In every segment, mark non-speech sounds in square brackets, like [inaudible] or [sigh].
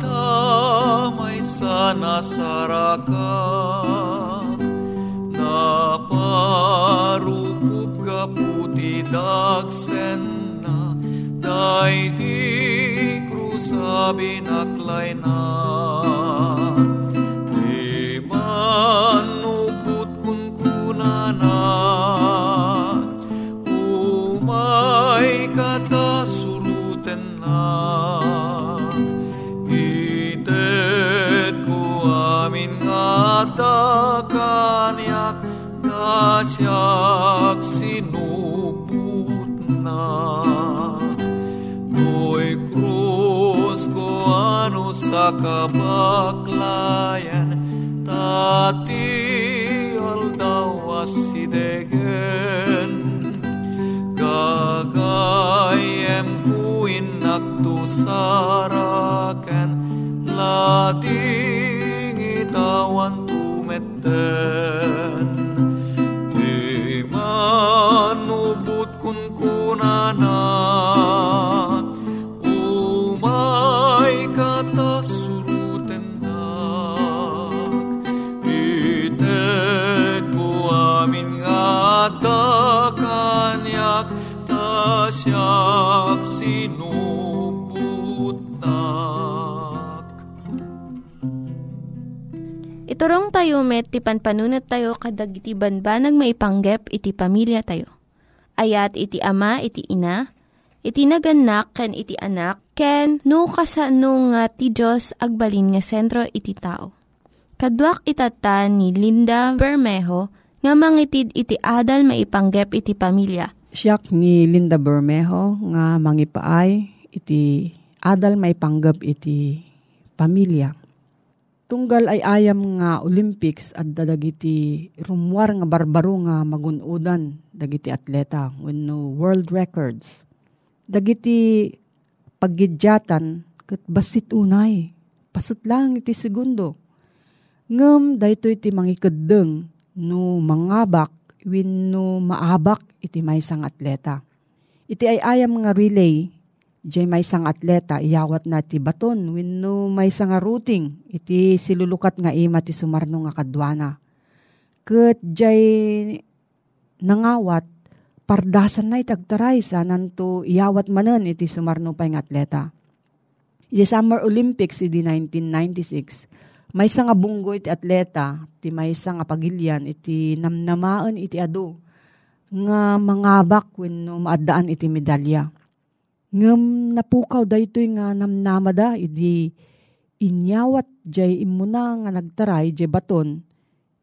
damay sana sarakak Naparukup ka puti dagsen na. Day di krusabi naklay na. Di man uput kun kunana tu saraken Lading itawan tayo met, ti panpanunat tayo kadag iti banbanag maipanggep iti pamilya tayo. Ayat iti ama, iti ina, iti naganak, ken iti anak, ken no kasano nga ti Diyos agbalin nga sentro iti tao. Kaduak itata ni Linda Bermejo nga mangitid iti adal maipanggep iti pamilya. Siyak ni Linda Bermejo nga mangipaay iti adal may panggap iti pamilya. Tunggal ay ayam nga Olympics at dadagiti rumwar nga barbaro nga magunudan dagiti atleta wenno world records. Dagiti paggidyatan ket basit unay. Pasut lang iti segundo. Ngem daytoy iti mangikeddeng no mangabak wenno maabak iti maysang atleta. Iti ay ayam nga relay Jay may sang atleta, iyawat na ti baton, wenno may sang nga routing, iti silulukat nga ima ti sumarno nga kadwana. Kat jay nangawat, pardasan na itagtaray sa nanto iyawat manen iti sumarno pa nga atleta. Iti Summer Olympics iti 1996, may nga bunggo iti atleta, ti may nga pagilyan, iti namnamaan iti ado, nga mangabak wenno maadaan iti medalya. Ngem napukaw daytoy nga namnamada, iti inyawat jay imuna nga nagtaray jay baton,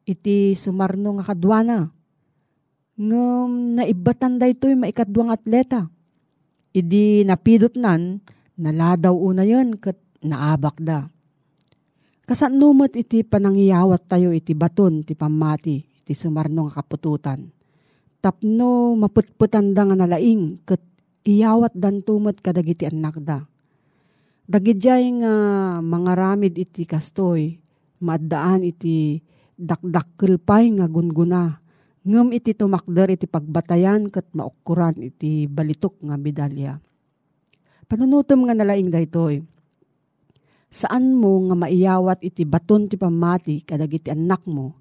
iti sumarno nga kadwana ngem naibatan daytoy maikadwang atleta. Idi napidot nan, naladaw una yon kat naabak da. Kasan numot iti panangyawat tayo iti baton ti pamati iti sumarno nga kapututan. Tapno maputputan da nga nalaing kat iyawat dan tumot kadagiti anak da. Dagidjay nga mga ramid iti kastoy, maadaan iti dakdakkel pay nga gunguna Ngem iti tumakder iti pagbatayan kat maukuran iti balitok nga medalya. Panunutom nga nalaing daytoy. Saan mo nga maiyawat iti baton ti pamati kadag iti anak mo,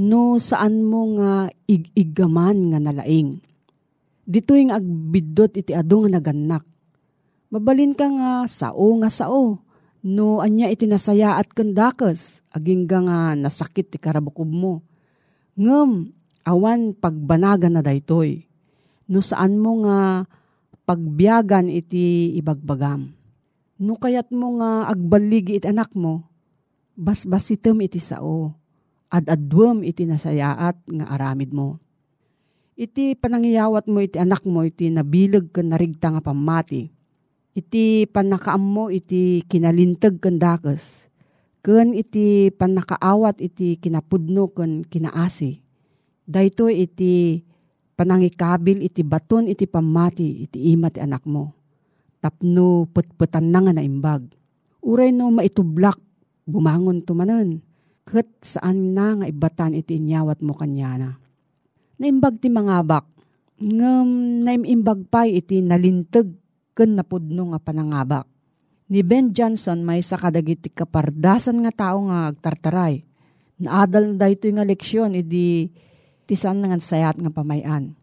no saan mo nga ig-igaman nga nalaing. Dito yung agbidot iti ado nga naganak. Mabalin ka nga sao nga sao, no anya iti nasaya at kandakas, aging nga nasakit ti karabukob mo. Ngem, awan pagbanagan na daytoy. No saan mo nga pagbiyagan iti ibagbagam. No kayat mo nga agbaligi iti anak mo, basbasitem iti sao, ad-adwem iti nasayaat nga aramid mo. Iti panangyawat mo iti anak mo iti nabilag ken narigta nga pamati. Iti panakaam mo iti kinalintag ken dakes. Ken iti panakaawat iti kinapudno ken kinaasi Dayto iti panangikabil iti baton iti pamati iti ima ti anak mo. Tapno putputan na nga na imbag. Uray no maitublak, bumangon tumanan. Kat saan na nga ibatan iti inyawat mo kanyana. Naimbag ti mga bak. Ngam naimimbag pa iti nalintag ken napudno nga panangabak. Ni Ben Johnson may sa kadagiti kapardasan nga tao nga agtartaray. Naadal na dayto nga leksyon idi tisan nga sayat nga pamayan.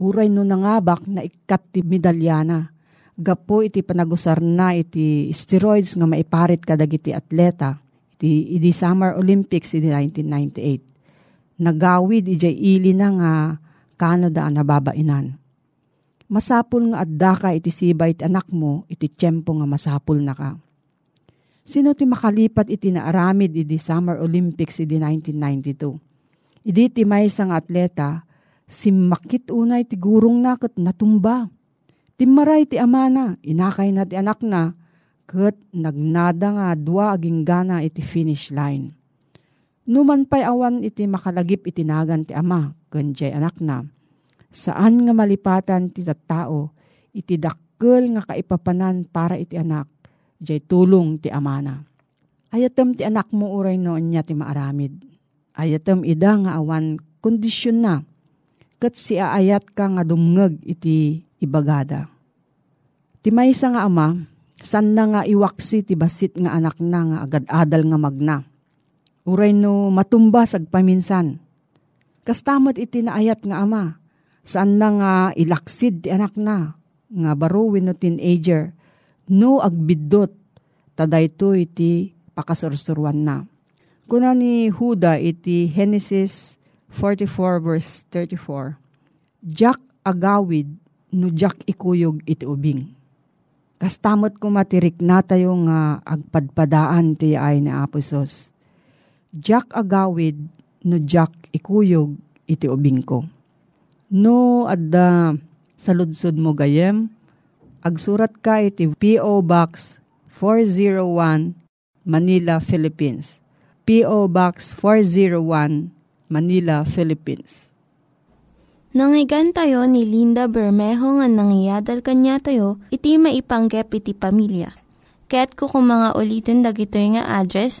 Uray no nangabak na ikat ti medalyana. Gapo iti panagusar na iti steroids nga maiparit kadagiti atleta. Iti, iti Summer Olympics iti 1998. Nagawid iti ili na nga Canada ang nababainan. Masapul nga adda ka iti sibay iti anak mo, iti tiyempo nga masapul na ka. Sino ti makalipat iti naaramid iti Summer Olympics iti 1992? Idi ti may sang atleta, simakit unay ti gurong na kat natumba. Timaray ti amana, inakay na ti anak na, kat nagnada nga dua aging gana iti finish line. Numan pa'y awan iti makalagip itinagan ti ama, kanjay anak na. Saan nga malipatan ti tao, iti dakkel nga kaipapanan para iti anak, jay tulong ti amana. Ayatem ti anak mo uray noon niya ti maaramid ayatem ida nga awan kondisyon na. Kat si aayat ka nga dumngeg iti ibagada. Ti maysa nga ama, san na nga iwaksi ti basit nga anak na nga agad-adal nga magna. Uray no matumba sag paminsan. Kastamot iti naayat nga ama, saan na nga ilaksid ti anak na, nga baruwin no teenager, no agbidot, taday to iti pakasursuruan na Kuna ni Huda iti Genesis 44 verse 34. Jack agawid no Jack ikuyog iti ubing. Kastamot ko matirik na tayo nga agpadpadaan ti ay ni Aposos. Jack agawid no Jack ikuyog iti ubing ko. No adda sa ludsod mo gayem, agsurat ka iti P.O. Box 401 Manila, Philippines P.O. Box 401, Manila, Philippines. Nangyigan tayo ni Linda Bermejo nga nangyadal kanya tayo, iti maipanggep iti pamilya. Kaya't kukumanga ulitin dagito nga address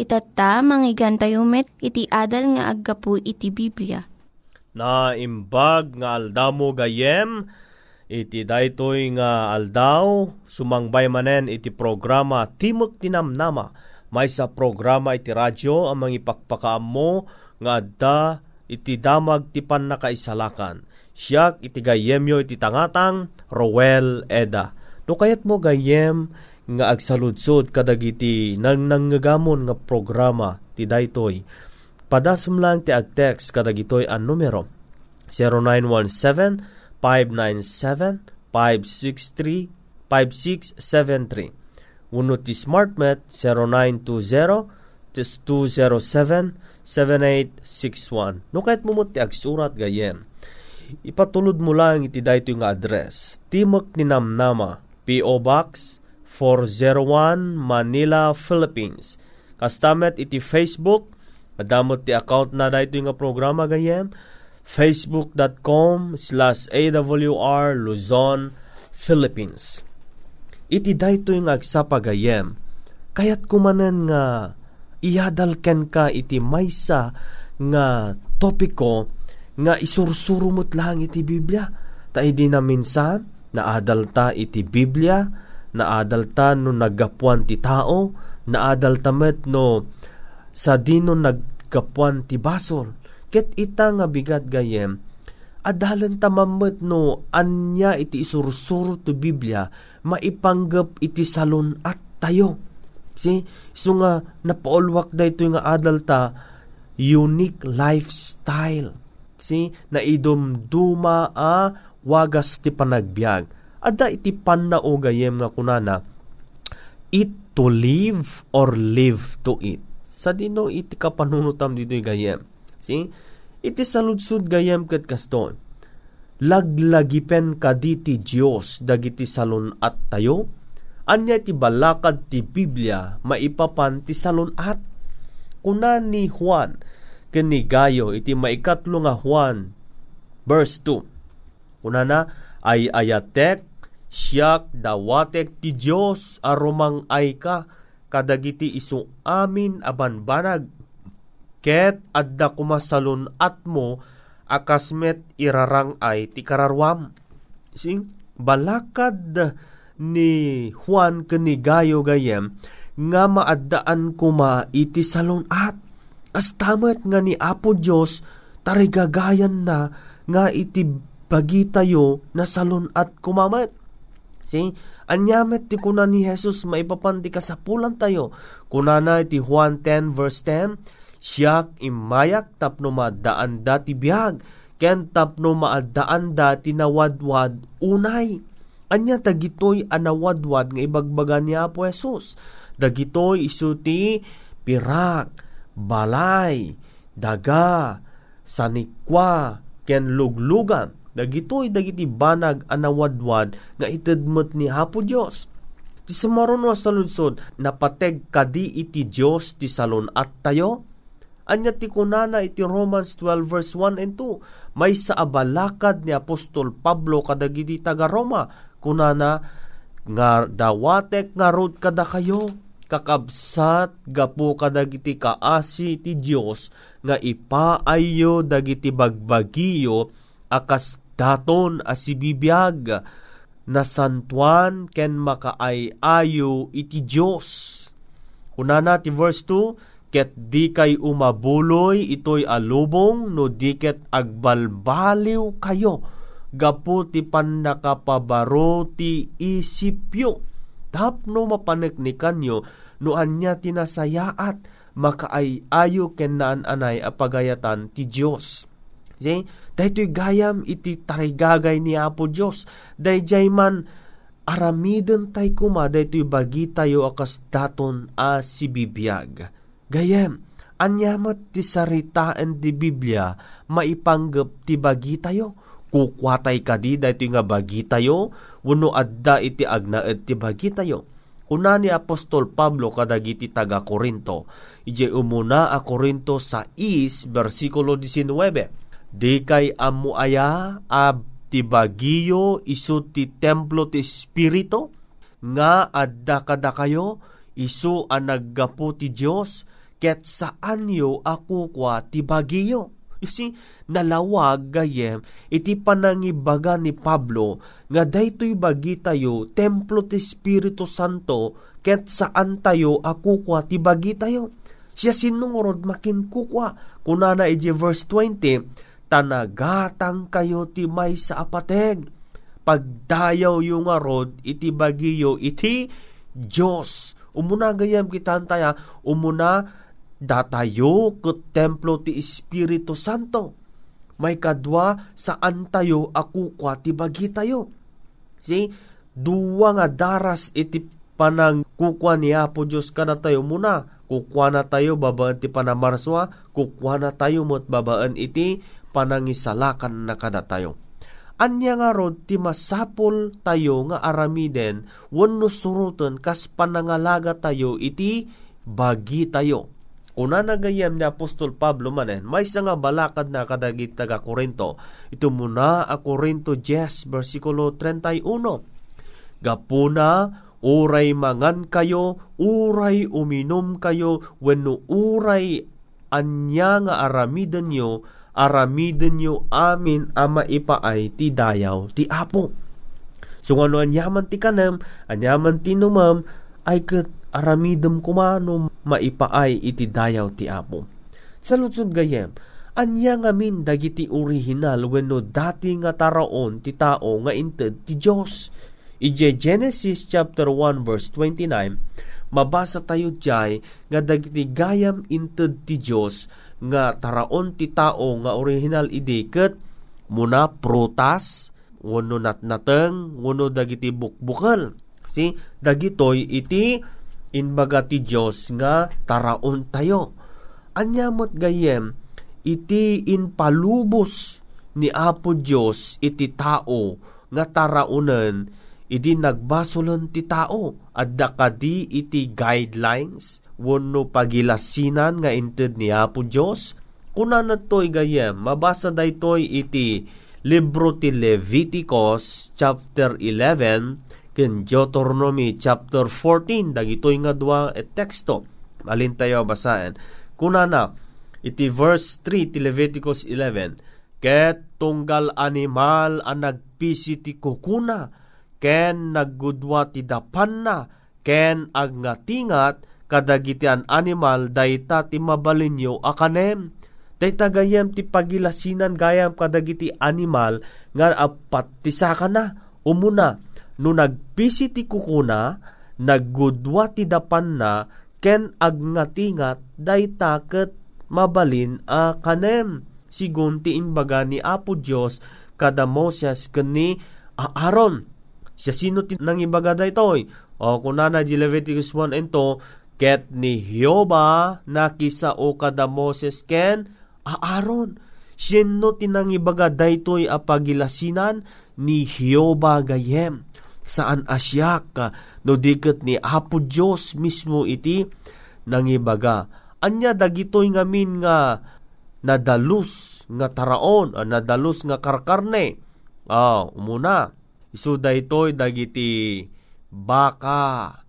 Itatta, manggigan tayo met, iti adal nga aggapu iti Biblia. Na imbag nga aldamo gayem, iti daytoy nga aldaw, sumangbay manen iti programa Timok Tinamnama. May sa programa iti radyo ang mangipakpakaam mo nga adda iti damag ti panakaisalakan. Siyak iti gayemyo iti tangatang Rowel Eda. No kayat mo gayem nga agsaludsod kadagiti nang nanggagamon nga programa ti daytoy. Padasum lang ti agtext kadagitoy an numero 0917 597 563 5673 Uno ti SmartMet 0920 207 7861 No kahit mumot ti agsurat gayem ipatulod mo lang iti dayto nga address. Timok ni Namnama, P.O. Box 401 Manila, Philippines. Kastamet iti Facebook, madamot ti account na dayto nga programa gayem, facebook.com slash awr Luzon, Philippines. Iti dayto nga agsapa gayem, kayat kumanen nga iyadal ken ka iti maysa nga topiko nga isursurumot lang iti Biblia. Ta idi na minsan, naadalta iti Biblia, naadalta no naggapuan ti tao, naadalta met no sa dino naggapuan ti basol. Ket ita nga bigat gayem, adalan tamamet no anya iti isursuro ti Biblia, maipanggap iti salon at tayo. Si, so nga napaulwak da ito nga adalta, unique lifestyle si naidumduma a wagas ti panagbiag. Ada iti panao gayem nga kunana, eat to live or live to eat. Sa dino iti kapanunutam dito gayem. Si? Iti saludsud gayem ket kaston. Laglagipen kaditi Dios dagiti salon at tayo. Anya ti balakad ti Biblia maipapan ti salon at. Kuna ni Juan, kanigayo iti maikatlo nga Juan verse 2 una na ay ayatek siyak dawatek ti Dios arumang ay ka kadagiti isu amin abanbanag. Ket adda kumasalon at mo akasmet irarang ay ti kararwam. Sing balakad ni Juan kanigayo gayem nga maaddaan kuma iti salon at. Kastamat nga ni Apo Diyos, tarigagayan na nga iti bagi tayo na salon at kumamat. See? Anyamet ti kuna ni Jesus maipapanti kasapulan tayo. Kuna na iti Juan 10 verse 10, Siyak imayak tapno maadaan da ti biyag, ken tapno maadaan da tinawadwad unay. Anya dagitoy anawadwad nga ibagbaga ni Apo Jesus. Dagitoy isuti pirak, balay, daga, sanikwa, ken luglugan, dagitoy dagiti banag anawadwad nga itedmet ni Hapo Dios. Ti sumaron sa lunsod napateg kadi iti Dios ti salon at tayo. Anya ti kunana iti Romans 12 verse 1 and 2. May sa abalakad ni Apostol Pablo kadagiti taga Roma kunana nga dawatek nga rod kada kayo kakabsat gapo kadagiti kaasi ti Dios nga ipaayo dagiti bagbagiyo akas daton asibibiyag na santuan ken makaay-ayo iti Dios. Unana ti verse 2, ket di kay umabuloy itoy alubong no diket agbalbaliw kayo gapo ti pannakapabaro ti isipyo tapno mapaneknikan nyo no anya tinasayaat makaay-ayo ken naan anay apagayatan ti Dios. See? Daytoy gayam iti tarigagay ni Apo Dios. Dayjay man aramiden tay kuma daytoy bagi tayo akas daton a si bibiyag. Gayam, anyamat ti saritaan di Biblia maipanggap ti bagi tayo kukwatay kadi daytoy nga bagi tayo wenno adda iti agnaed ti bagi tayo una ni Apostol Pablo kadagiti taga Korinto ije umuna a Korinto sa is versikulo 19 di kay amu aya a ti bagiyo isu ti templo ti Espiritu, nga adda kada kayo, isu ang naggapo ti Diyos, ket saan yo ako kwa ti bagiyo. You see, nalawag gayem, iti panangibaga ni Pablo, nga daytoy bagi tayo, templo ti Espiritu Santo, ket saan tayo ako kwa ti bagi tayo. Siya sinungorod makin kukwa. Kunana iti verse 20, tanagatang kayo ti may sa apateg. Pagdayaw yung nga rod, iti bagiyo, iti Diyos. Umuna gayam kitantaya, umuna datayo ket templo ti Espiritu Santo. May kadwa saan tayo ako kwa ti bagi tayo. See, duwa nga daras iti panang kukwa ni Apo Diyos kada tayo muna. Kukwa na tayo babaan ti panamarswa, kukwa na tayo mo't babaan iti panangisalakan na kada tayo. Anya nga rod ti masapol tayo nga aramiden wenno suruten kas panangalaga tayo iti bagi tayo. Kuna nagayam ni Apostol Pablo manen, may nga balakad na kadagit taga Korinto. Ito muna a Korinto 10, versikulo 31. Gapuna, uray mangan kayo, uray uminom kayo, wenno uray anya nga aramiden nyo, aramiden nyo amin ama ipaay ti dayaw ti apo. So ano anyaman ti kanam, anyaman ti numam, ay kat aramidem kumano maipaay iti dayaw ti apo. Sa lutsud gayem, anya nga min dagiti original wenno dati nga taraon ti tao nga inted ti Dios. Ije Genesis chapter 1 verse 29, mabasa tayo jay nga dagiti gayam inted ti Dios nga taraon ti tao nga original idiket muna prutas wano natnateng wano dagiti bukbukal si dagitoy iti inbaga ti Dios nga taraon tayo. Anyamot gayem iti inpalubos ni Apo Dios iti tao nga taraonen idi nagbasolon ti tao adda kadi iti guidelines wenno pagilasinan nga inted ni Apo Dios kuna to'y gayem mabasa daytoy iti libro ti Leviticus chapter 11 ken Deuteronomy chapter 14 dagitoy nga dua et teksto. Alin tayo basaen kuna na iti verse 3 ti Leviticus 11 ket tunggal animal ang nagpisi ti kukuna ken naggudwa ti dapan na ken agnatingat kadagitian animal dayta ti mabalinyo akanem. Dayta gayam ti pagilasinan gayam kadagiti animal nga apat ti saka na umuna no nagpisi ti kukuna naggudwa ti dapan na ken agnatingat dayta ket mabalin a kanem sigun ti imbaga ni Apo Dios kada Moses ken ni Aaron siya sino ti nang imbaga daytoy o kunana di Leviticus 1 and 2 Ket ni Hioba nakisao kada Moses ken Aaron. Sino tinangibaga daytoy apagilasinan ni Hioba gayem. Saan asyak no diket ni Apo Dios mismo iti nangibaga. Anya dagitoy ngamin nga nadalus nga taraon, nadalus nga karkarne. Ah, umuna. Isu daytoy dagiti baka,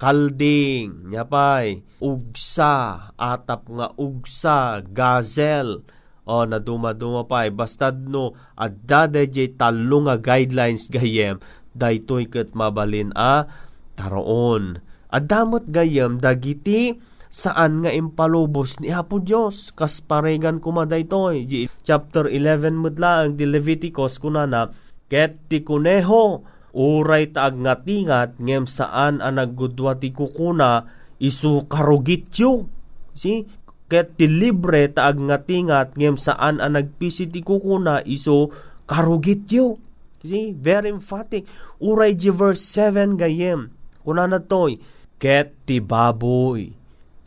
kalding, nyapay, ugsa, atap nga ugsa, gazel, o na dumaduma pa bastad no adda dayjay talo nga guidelines gayem daytoy ket mabalin a taroon. Adamot gayem dagiti saan nga impalubos ni Apo Dios kas paregan kuma daytoy chapter 11 mudla ang di Leviticus kunana ket ti kuneho uray taag nga tingat ngem saan ang naggudwa ti kukuna isu karugityo. Si, ket ti libre taag nga tingat ngem saan ang nagpisi ti kukuna isu karugityo. Si, very emphatic. Uray di verse 7 gayem. Kuna na toy, ket ti baboy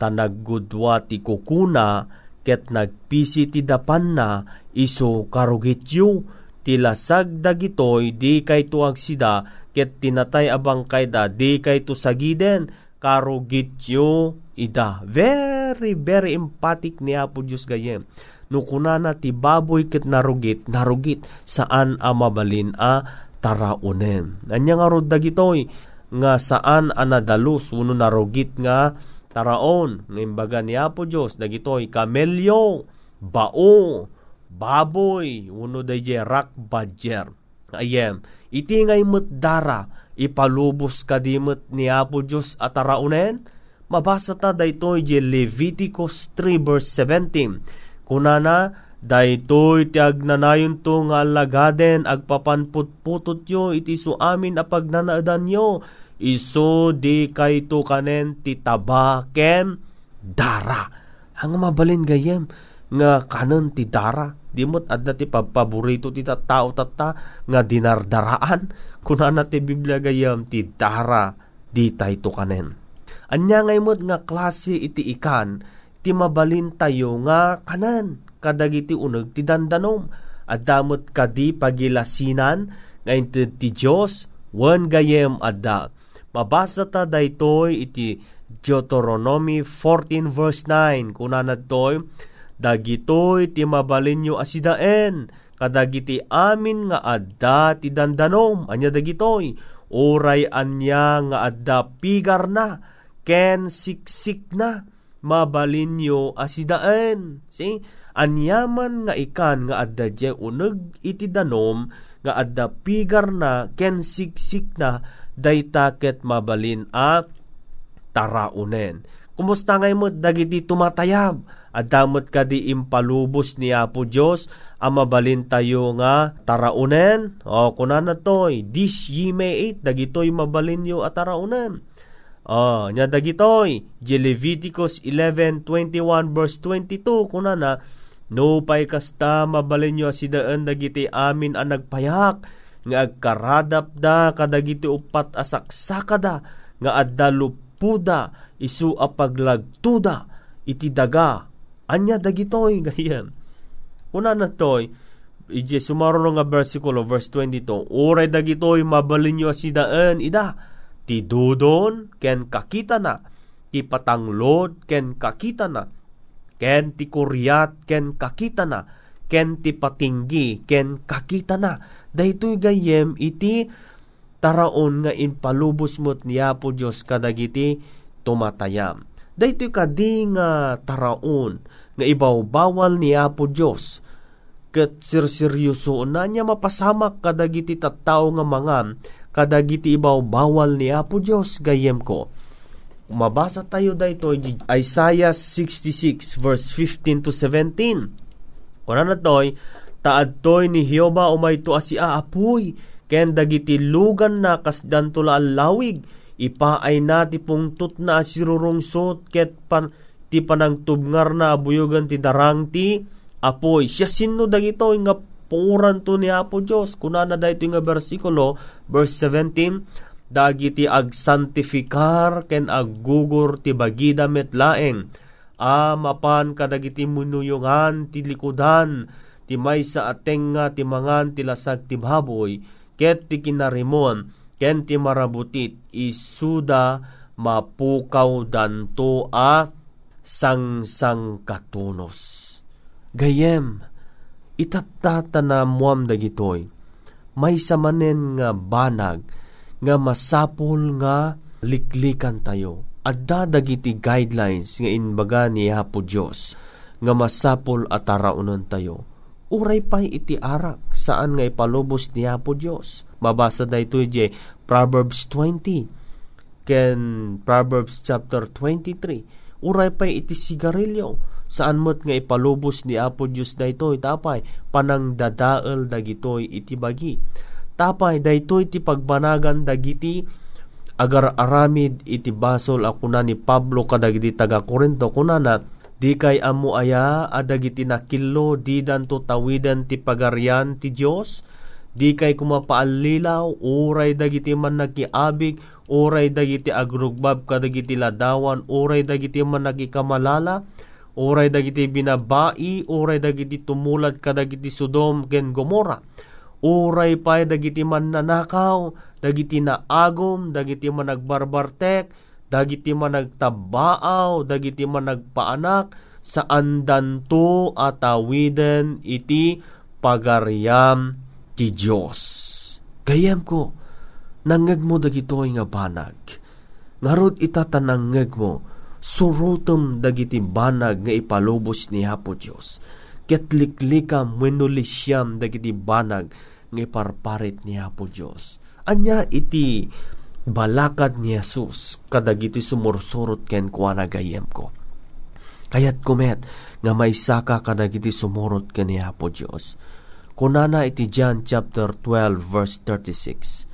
tanaggudwa ti kukuna ket nagpisi ti dapan na isu karugityo tilasag dagitoy di kay tuag sida ket tinatay abang kayda di kay to sagiden karugityo ida. Very very emphatic ni Apo Diyos gayem. No kunana ti baboy ket narugit, narugit saan a mabalin a taraunen. Anya nga rod dagitoy nga saan a nadalus uno narugit nga taraon. Ng imbaga ni Apo Diyos dagitoy kamelyo, bao, baboy, uno dayjay rock badger. Ayem, iti ngay dara, ipalubos kadimot ni Apo Diyos at taraunen, mabasa ta daytoy je Leviticus 3 verse 17. Kunana, daytoy ti agnanayon to nga lagaden agpapanputputot yo iti su amin apag nanaadan yo iso di kay to kanen ti tabaken dara. Ang mabalin gayem nga kanon ti dara di mo't adda ti paborito ti tao tata nga dinardaraan. Kunana ti Biblia gayam ti dara di tay to kanen. Anya ngay mo't nga klase iti ikan ti mabalin tayo nga kanan kadagiti uneg ti dandanom. At damot kadi pagilasinan nga ti Diyos wan gayem adda. Mabasa ta daytoy iti Deuteronomy 14 verse 9 kuna nadtoy dagitoy ti mabalinyo asidaen kadagiti amin nga adda ti dandanom anya dagitoy oray anya nga adda pigar na ken siksik na mabalinyo asidaen see anyaman nga ikan nga adda je uneg iti danom nga adda pigar na ken siksik na daytaket mabalin a taraunen. Kumusta ngay mo dagiti tumatayab? Adamot ka di impalubos ni Apo Diyos ang mabalin tayo nga taraunen. O kunan na toy, this ye may eat, dagitoy mabalin yo at taraunen. O, nya dagitoy, di Leviticus 11:21 verse 22 kunan na, No pay kasta mabalin nyo asidaan dagiti amin ang nagpayak, nga agkaradap da kadagiti upat asaksakada nga adda lupuda isu apaglagtuda iti daga anya dagitoy [laughs] gayem kuna na toy ije sumaro nga versikulo verse 22 oray dagitoy mabalinyo asidaan ida ti dudon ken kakita na ti patanglod ken kakita na ken ti kuryat ken kakita na ken ti patinggi ken kakita na daytoy gayem iti taraon nga inpalubos mo't niya po Diyos kadagiti tumatayam. Daytoy kadi nga taraon nga ibawbawal niya po Diyos ket sirseryoso na niya mapasamak kadagiti tattao nga mga kadagiti ibawbawal niya po Diyos gayem ko. Mabasa tayo dayto Isaiah 66 verse 15 to 17. Kuna na toy, taadtoy ni Hioba umayto asi aapoy, ken dagiti lugan na kasdan tula lawig, ipaay na ti pungtot na asirurungsot ket pan, ti panangtubngar na abuyogan ti darang ti apoy. Siya sino dagito nga puran to ni Apo Diyos. Kuna na dahito nga versikulo, verse 17, dagiti agsantifikar ken aggugur ti bagida met laeng amapan kadagiti munuyungan ti likudan ti may sa atenga ti mangan ti lasag ti baboy ket ti kinarimon ken ti marabutit isuda mapukaw danto a sang-sang katunos. Gayem, itatata na muam dagitoy, may samanen nga banag, nga masapol nga liklikan tayo. At dadagiti guidelines nga inbaga ni Hapo Diyos, nga masapol at taraunan tayo uray pay iti arak saan nga ipalubos ni Apo Dios. Mabasa da ito je Proverbs 20 ken Proverbs chapter 23. Uray pay iti sigarilyo saan mo't nga ipalubos ni Apo Dios da ito tapay panang dadael dagitoy iti bagi. Tapay daytoy iti pagbanagan dagiti agar aramid iti basol ako na ni Pablo kadagiti taga Korinto kunana Di kay amo aya adagiti nakillo di danto tawidan ti pagaryan ti Dios di kay kumapaallilaw uray dagiti man nakiabig uray dagiti agrugbab kadagiti ladawan uray dagiti man nakikamalala uray dagiti binabai uray dagiti tumulad kadagiti Sodom ken Gomora. Uray pay dagiti man nanakaw dagiti naagom dagiti man nagbarbartek dagiti man nagtabaaw, dagiti man nagpaanak, saan danto atawiden iti pagaryam ti Diyos. Gayem ko, nangeg mo dagitoy nga banag. Ngarod itatanangeg mo, surutom dagiti banag nga ipalubos ni Hapo Diyos. Ket liklikam wenno lisyam dagiti banag nga iparparit ni Hapo Diyos. Anya iti balakad ni Jesus kadagiti sumursurot ken kuana gayem ko. Kayat kumet nga may saka kadagiti sumurot ken ni Hapo Diyos. Kunana iti John chapter 12 verse 36.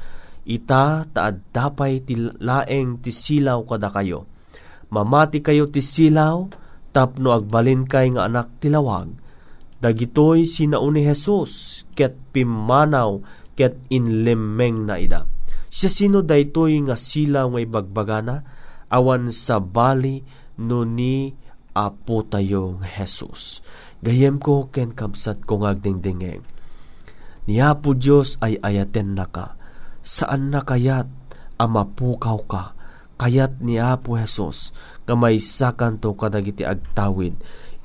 Ita taad dapay ti laeng ti silaw kada kayo mamati kayo ti silaw, tapno agbalin kay nga anak tilawag. Dagitoy sinauni Jesus, ket pimanaw, ket inlemeng na ida. Siya sino daytoy nga silaw nga ibagbagana, awan sa bali no ni apo tayo Jesus. Gayem ko ken kamsat ko ngagdingdingeng. Ni Apo Diyos ay ayaten na ka, saan na kayat amapukaw ka, kayat ni Apo Jesus nga may sakanto kadagiti agtawid.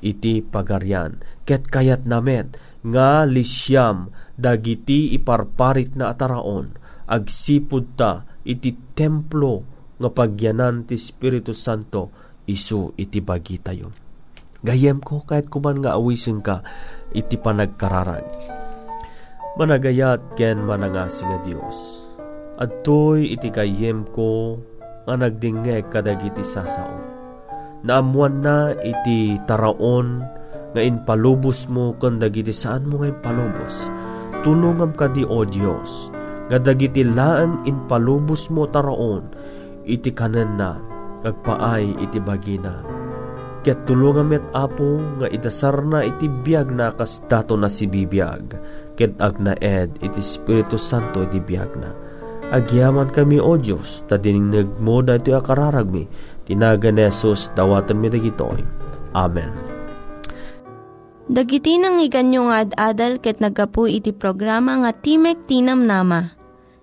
Iti pagaryan. Ket kayat namet nga lisyam dagiti iparparit na ataraon agsipud ta iti templo nga pagyanan ti Espiritu Santo isu iti bagi tayo gayem ko kahit kuman nga awisin ka iti panagkararag managayat ken manangasing nga Dios adtoy iti gayem ko nga nagdingeg kadagiti sasao. Naamuan na iti taraon nga inpalubos mo kung dagiti saan mo nga inpalubos. Tulungam ka di o Diyos, nga dagiti laan inpalubos mo taraon, iti kanan na, agpaay iti bagina. Ket tulungan met apo nga idasar na iti biyag na kas dato na si bibiyag, ket agnaed iti Espiritu Santo iti biyag na agyaman kami o Diyos, ta diningnag mo dati akararag mi, tinaga ni Jesus, dawatan mi dagitoy. Amen. Dagiti nang iganyo nga ad-adal ket nagapu iti programa nga Timek Tinam Nama.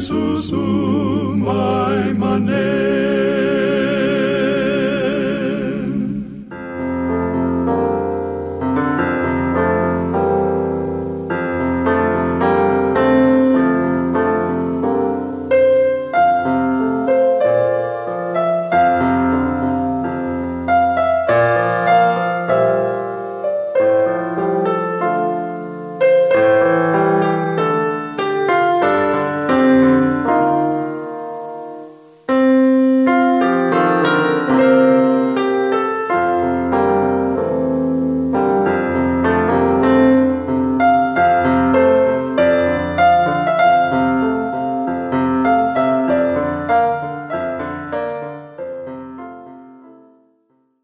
ni Jesus umay manen.